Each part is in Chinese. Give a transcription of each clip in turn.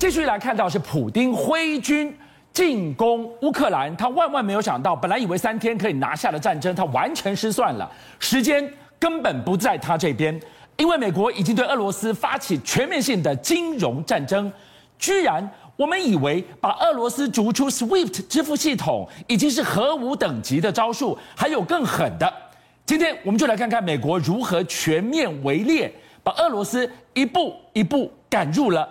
继续来看到是普丁挥军进攻乌克兰，他万万没有想到，本来以为三天可以拿下的战争，他完全失算了，时间根本不在他这边，因为美国已经对俄罗斯发起全面性的金融战争，居然。我们以为把俄罗斯逐出 SWIFT 支付系统已经是核武等级的招数，还有更狠的。今天我们就来看看美国如何全面围猎，把俄罗斯一步一步赶入了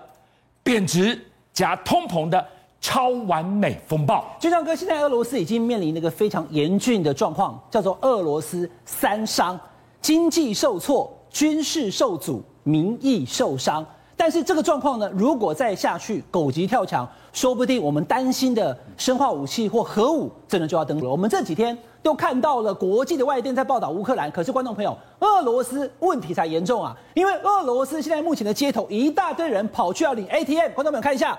贬值加通膨的超完美风暴。俊相哥，现在俄罗斯已经面临那个非常严峻的状况，叫做俄罗斯三伤：经济受挫、军事受阻、民意受伤。但是这个状况呢，如果再下去，狗急跳墙，说不定我们担心的生化武器或核武，真的就要登陆了。我们这几天都看到了国际的外电在报道乌克兰，可是观众朋友，俄罗斯问题才严重啊！因为俄罗斯现在目前的街头一大堆人跑去要领 ATM，观众朋友看一下，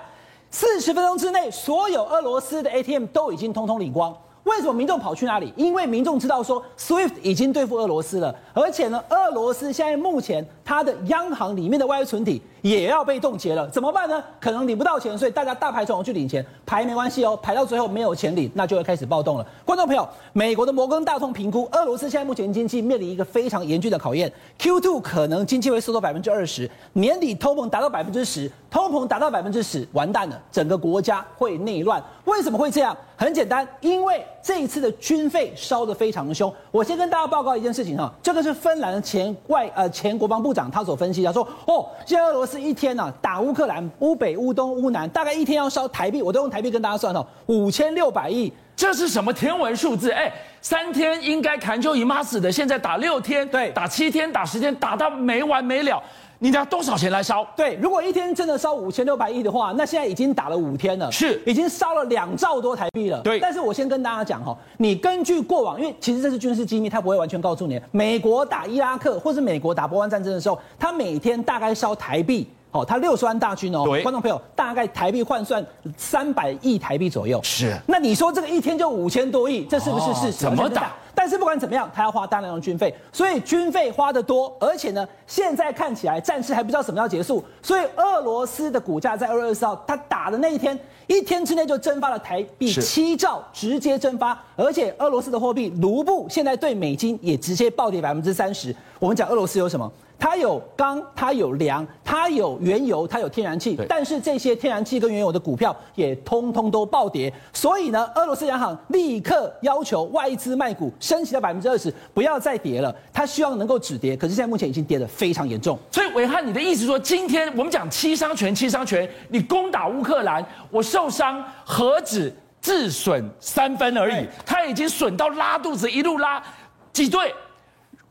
四十分钟之内，所有俄罗斯的 ATM 都已经通通领光。为什么民众跑去哪里？因为民众知道说，SWIFT 已经对付俄罗斯了，而且呢，俄罗斯现在目前它的央行里面的外汇存底也要被冻结了，怎么办呢？可能领不到钱，所以大家大排长龙去领钱，排没关系哦，排到最后没有钱领，那就会开始暴动了。观众朋友，美国的摩根大通评估，俄罗斯现在目前经济面临一个非常严峻的考验，Q2 可能经济会收缩百分之二十，年底通膨达到百分之十，通膨达到百分之十，完蛋了，整个国家会内乱。为什么会这样？很简单，因为这一次的军费烧得非常的凶。我先跟大家报告一件事情哈，这个是芬兰的前外呃前国防部长他所分析的，说哦，现在俄罗斯。一天呢、啊，打乌克兰，乌北、乌东、乌南，大概一天要烧台币，我都用台币跟大家算哦，五千六百亿，这是什么天文数字？哎，三天应该砍就姨妈死的，现在打六天，对，打七天，打十天，打到没完没了。你拿多少钱来烧？对，如果一天真的烧五千六百亿的话，那现在已经打了五天了，是已经烧了两兆多台币了。对，但是我先跟大家讲哈，你根据过往，因为其实这是军事机密，他不会完全告诉你。美国打伊拉克或是美国打波湾战争的时候，他每天大概烧台币。哦，他六十万大军哦，观众朋友，大概台币换算三百亿台币左右。是，那你说这个一天就五千多亿，这是不是事实？怎么打？但是不管怎么样，他要花大量的军费，所以军费花得多，而且呢，现在看起来战事还不知道什么时候结束，所以俄罗斯的股价在二月二十四号他打的那一天，一天之内就蒸发了台币七兆，直接蒸发，而且俄罗斯的货币卢布现在对美金也直接暴跌百分之三十。我们讲俄罗斯有什么？它有钢，它有粮，它有原油，它有天然气，但是这些天然气跟原油的股票也通通都暴跌，所以呢，俄罗斯央行立刻要求外资卖股，升息了百分之二十，不要再跌了。他希望能够止跌，可是现在目前已经跌得非常严重。所以伟汉，你的意思说，今天我们讲七伤拳，七伤拳，你攻打乌克兰，我受伤何止自损三分而已，他已经损到拉肚子，一路拉挤兑。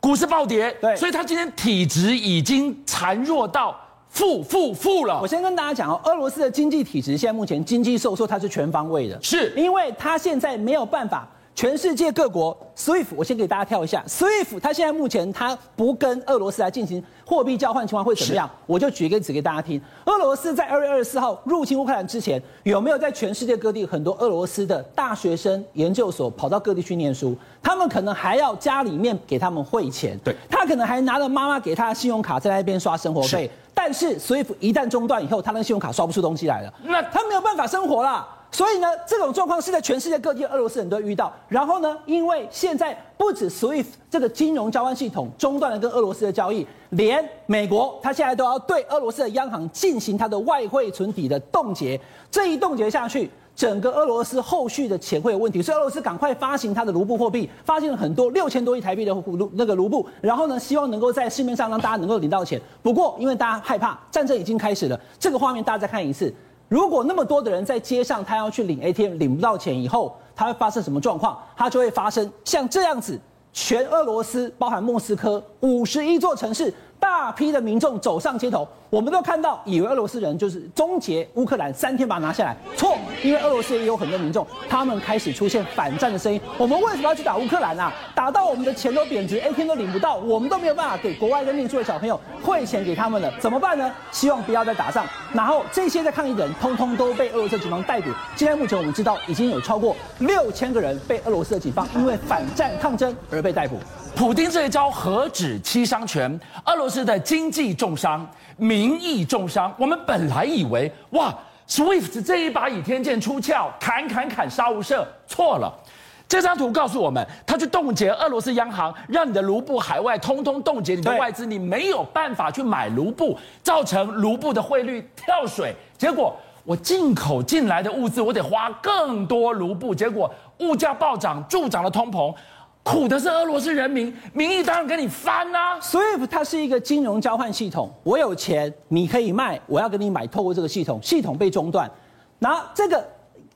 股市暴跌，对，所以他今天体质已经孱弱到负负负了。我先跟大家讲哦，俄罗斯的经济体质现在目前经济收缩，它是全方位的，是因为它现在没有办法。全世界各国 SWIFT，我先给大家跳一下 SWIFT，它现在目前它不跟俄罗斯来进行货币交换情况会怎么样？我就举一个例子给大家听。俄罗斯在二月二十四号入侵乌克兰之前，有没有在全世界各地很多俄罗斯的大学生研究所跑到各地去念书？他们可能还要家里面给他们汇钱，对，他可能还拿着妈妈给他的信用卡在那边刷生活费。但是 SWIFT 一旦中断以后，他那个信用卡刷不出东西来了，那他没有办法生活了。所以呢，这种状况是在全世界各地的俄罗斯人都遇到。然后呢，因为现在不止 SWIFT 这个金融交换系统中断了跟俄罗斯的交易，连美国他现在都要对俄罗斯的央行进行它的外汇存底的冻结。这一冻结下去，整个俄罗斯后续的钱会有问题。所以俄罗斯赶快发行它的卢布货币，发行了很多六千多亿台币的卢那个卢布，然后呢，希望能够在市面上让大家能够领到钱。不过因为大家害怕战争已经开始了，这个画面大家再看一次。如果那么多的人在街上，他要去领 ATM 领不到钱以后，他会发生什么状况？他就会发生像这样子，全俄罗斯包含莫斯科五十一座城市。大批的民众走上街头，我们都看到，以为俄罗斯人就是终结乌克兰，三天把它拿下来。错，因为俄罗斯也有很多民众，他们开始出现反战的声音。我们为什么要去打乌克兰啊？打到我们的钱都贬值，ATM 都领不到，我们都没有办法给国外在念书的小朋友汇钱给他们了，怎么办呢？希望不要再打仗。然后这些在抗议的人，通通都被俄罗斯警方逮捕。现在目前我们知道，已经有超过六千个人被俄罗斯的警方因为反战抗争而被逮捕。普丁这一招何止七伤拳？俄罗斯的经济重伤，民意重伤。我们本来以为哇，SWIFT 这一把倚天剑出鞘，砍砍砍杀无赦，错了。这张图告诉我们，他去冻结俄罗斯央行，让你的卢布海外通通冻结你的外资，你没有办法去买卢布，造成卢布的汇率跳水。结果我进口进来的物资，我得花更多卢布，结果物价暴涨，助长了通膨，苦的是俄罗斯人民，民意当然跟你翻呐。SWIFT 它是一个金融交换系统，我有钱你可以卖，我要给你买，透过这个系统，系统被中断，那这个。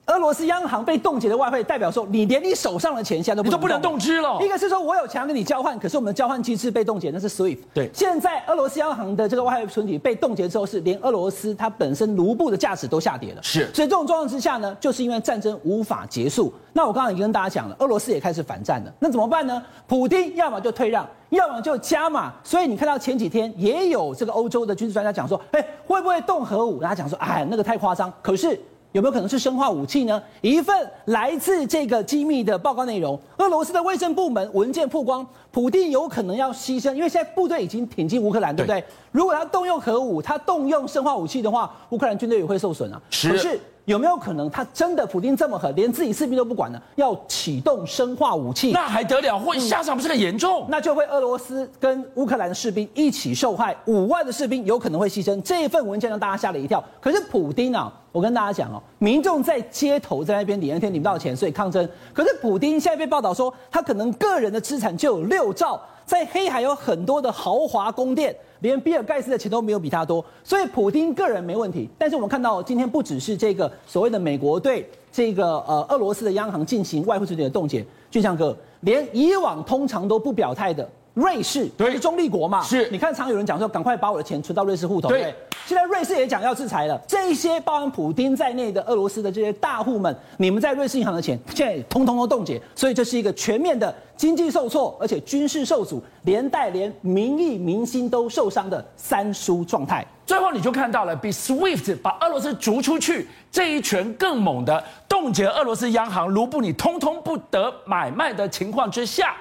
俄罗斯央行被冻结的外汇，代表说你连你手上的钱现在都不能动，不能动支了。一个是说我有钱跟你交换，可是我们的交换机制被冻结，那是 SWIFT。对，现在俄罗斯央行的这个外汇存底被冻结之后，是连俄罗斯它本身卢布的价值都下跌了。是，所以这种状况之下呢，就是因为战争无法结束。那我刚刚已经跟大家讲了，俄罗斯也开始反战了。那怎么办呢？普京要么就退让，要么就加码。所以你看到前几天也有这个欧洲的军事专家讲说，哎，会不会动核武？大家讲说，哎，那个太夸张。可是。有没有可能是生化武器呢？一份来自这个机密的报告内容，俄罗斯的卫生部门文件曝光，普丁有可能要牺牲，因为现在部队已经挺进乌克兰，对不对？对，如果他动用核武，他动用生化武器的话，乌克兰军队也会受损啊。是。可是有没有可能他真的普丁这么狠，连自己士兵都不管呢？要启动生化武器，那还得了？会下场不是很严重？嗯，那就会俄罗斯跟乌克兰的士兵一起受害，五万的士兵有可能会牺牲。这一份文件让大家吓了一跳。可是普丁啊，我跟大家讲哦，民众在街头在那边领那天领不到钱，所以抗争。可是普丁现在被报道说，他可能个人的资产就有六兆，在黑海有很多的豪华宫殿。连比尔盖茨的钱都没有比他多，所以普丁个人没问题。但是我们看到今天不只是这个所谓的美国对这个呃俄罗斯的央行进行外汇存底的冻结，俊相哥，连以往通常都不表态的瑞士，对，是中立国嘛，是，你看常有人讲说赶快把我的钱存到瑞士户头，对。对现在瑞士也讲要制裁了，这一些包含普丁在内的俄罗斯的这些大户们，你们在瑞士银行的钱现在通通都冻结，所以这是一个全面的经济受挫，而且军事受阻，连带连民意民心都受伤的三输状态。最后你就看到了，比 SWIFT 把俄罗斯逐出去这一拳更猛的冻结俄罗斯央行卢布，你通通不得买卖的情况之下，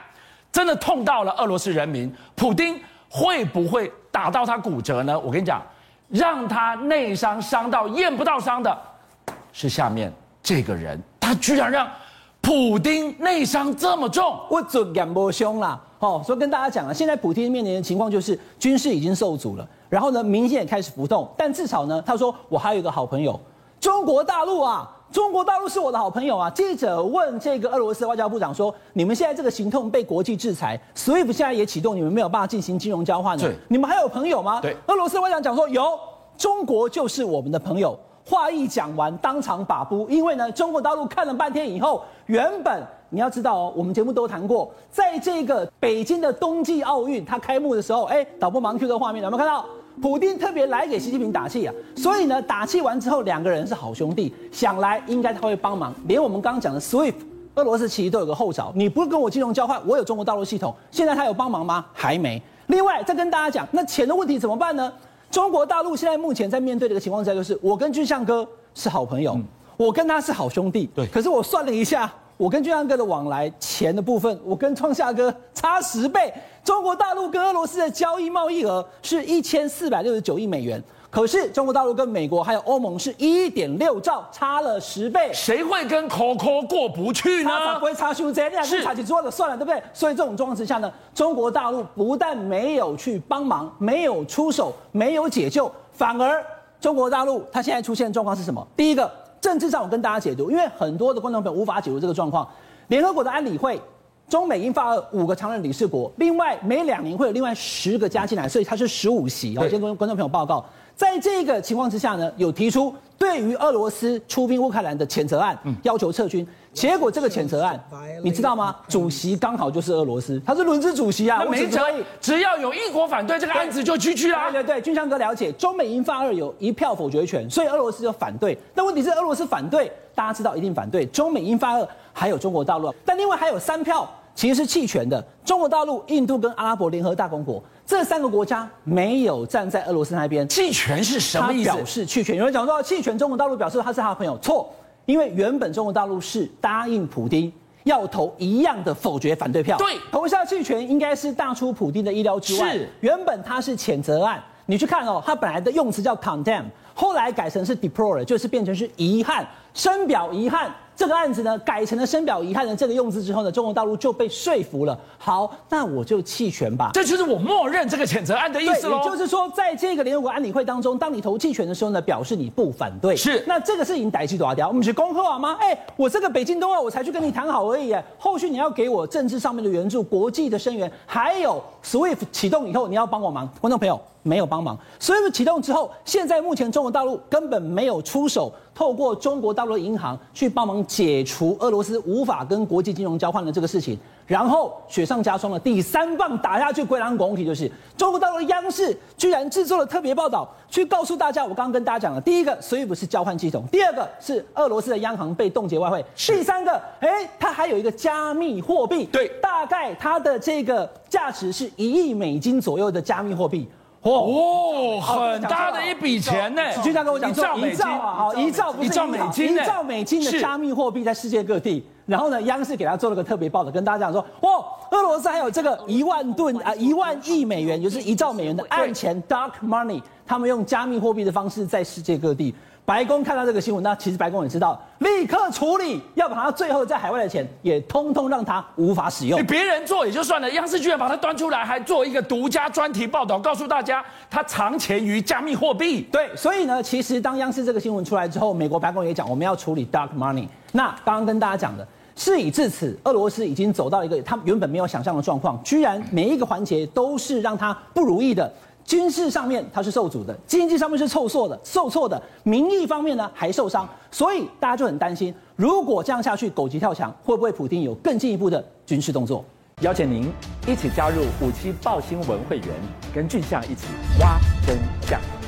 真的痛到了俄罗斯人民。普丁会不会打到他骨折呢？我跟你讲。让他内伤伤到验不到伤的，是下面这个人，他居然让普丁内伤这么重，我准眼波凶啦！哦，所以跟大家讲了，现在普京面临的情况就是军事已经受阻了，然后呢，民心也开始浮动，但至少呢，他说我还有一个好朋友，中国大陆啊。中国大陆是我的好朋友啊！记者问这个俄罗斯外交部长说：“你们现在这个行动被国际制裁，SWIFT 现在也启动，你们没有办法进行金融交换了。你们还有朋友吗？”对，俄罗斯外长讲说：“有，中国就是我们的朋友。”话一讲完，当场把不，因为呢，中国大陆看了半天以后，原本你要知道哦，我们节目都谈过，在这个北京的冬季奥运它开幕的时候，哎，导播忙 Q 的画面有没有看到？普丁特别来给习近平打气啊，所以呢，打气完之后，两个人是好兄弟，想来应该他会帮忙。连我们刚刚讲的 SWIFT，俄罗斯其实都有个后着，你不是跟我金融交换，我有中国大陆系统，现在他有帮忙吗？还没。另外再跟大家讲，那钱的问题怎么办呢？中国大陆现在目前在面对这个情况之下，就是我跟俊相哥是好朋友，我跟他是好兄弟，对。可是我算了一下。我跟俊安哥的往来钱的部分，我跟创夏哥差十倍。中国大陆跟俄罗斯的交易贸易额是一千四百六十九亿美元，可是中国大陆跟美国还有欧盟是一点六兆，差了十倍。谁会跟 Coco 过不去呢？他不会差兄弟，你俩跟差起桌的算了，对不对？所以这种状况之下呢，中国大陆不但没有去帮忙，没有出手，没有解救，反而中国大陆它现在出现的状况是什么？第一个。政治上，我跟大家解读，因为很多的观众朋友无法解读这个状况。联合国的安理会，中美英法俄五个常任理事国，另外每两年会有另外十个加进来，所以它是十五席。我先跟观众朋友报告，在这个情况之下呢，有提出对于俄罗斯出兵乌克兰的谴责案，要求撤军。结果这个谴责案，你知道吗？主席刚好就是俄罗斯，他是轮值主席啊。那没辙，只要有一国反对这个案子就 GG 啦。对对对，俊相哥了解，中美英法二有一票否决权，所以俄罗斯就反对。但问题是俄罗斯反对，大家知道一定反对。中美英法二还有中国大陆，但另外还有三票其实是弃权的，中国大陆、印度跟阿拉伯联合大公国这三个国家没有站在俄罗斯那边。弃权是什么意思？表示弃权。有人讲说弃权，中国大陆表示他是他的朋友，错。因为原本中国大陆是答应普京要投一样的否决反对票，对，投下弃权应该是大出普京的意料之外。是，原本他是谴责案，你去看哦，他本来的用词叫 condemn，后来改成是 deplore，就是变成是遗憾，深表遗憾。这个案子呢，改成了深表遗憾的这个用字之后呢，中国大陆就被说服了。好，那我就弃权吧。这就是我默认这个谴责案的意思喽。也就是说，在这个联合国安理会当中，当你投弃权的时候呢，表示你不反对。是。那这个事情逮起多少条？我们是恭贺好吗？哎，我这个北京冬奥我才去跟你谈好而已。哎，后续你要给我政治上面的援助、国际的声援，还有 SWIFT 启动以后，你要帮我忙。观众朋友。没有帮忙，Swift 启动之后，现在目前中国大陆根本没有出手，透过中国大陆的银行去帮忙解除俄罗斯无法跟国际金融交换的这个事情，然后雪上加霜的第三棒打下去，归狼拱体就是中国大陆的央视居然制作了特别报道，去告诉大家，我刚刚跟大家讲了，第一个，SWIFT 是交换系统，第二个是俄罗斯的央行被冻结外汇，第三个，哎，它还有一个加密货币，对，大概它的这个价值是一亿美金左右的加密货币。哦，很大的一笔钱呢！就像跟我讲，一兆美金，好，一兆不是一兆美金，一兆美金的加密货币在世界各地。然后呢，央视给他做了个特别报道，跟大家讲说，哦，俄罗斯还有这个一万吨啊，一万亿美元，就是一兆美元的暗钱 （dark money），他们用加密货币的方式在世界各地。白宫看到这个新闻，那其实白宫也知道，立刻处理，要把他最后在海外的钱也通通让他无法使用。你别人做也就算了，央视居然把它端出来，还做一个独家专题报道，告诉大家他藏钱于加密货币。对，所以呢，其实当央视这个新闻出来之后，美国白宫也讲我们要处理 dark money。那刚刚跟大家讲的，事已至此，俄罗斯已经走到一个他原本没有想象的状况，居然每一个环节都是让他不如意的。军事上面它是受阻的，经济上面是受挫的，受挫的，民意方面呢还受伤，所以大家就很担心，如果这样下去，狗急跳墙，会不会普京有更进一步的军事动作？邀请您一起加入五七报新闻会员，跟俊相一起挖真相。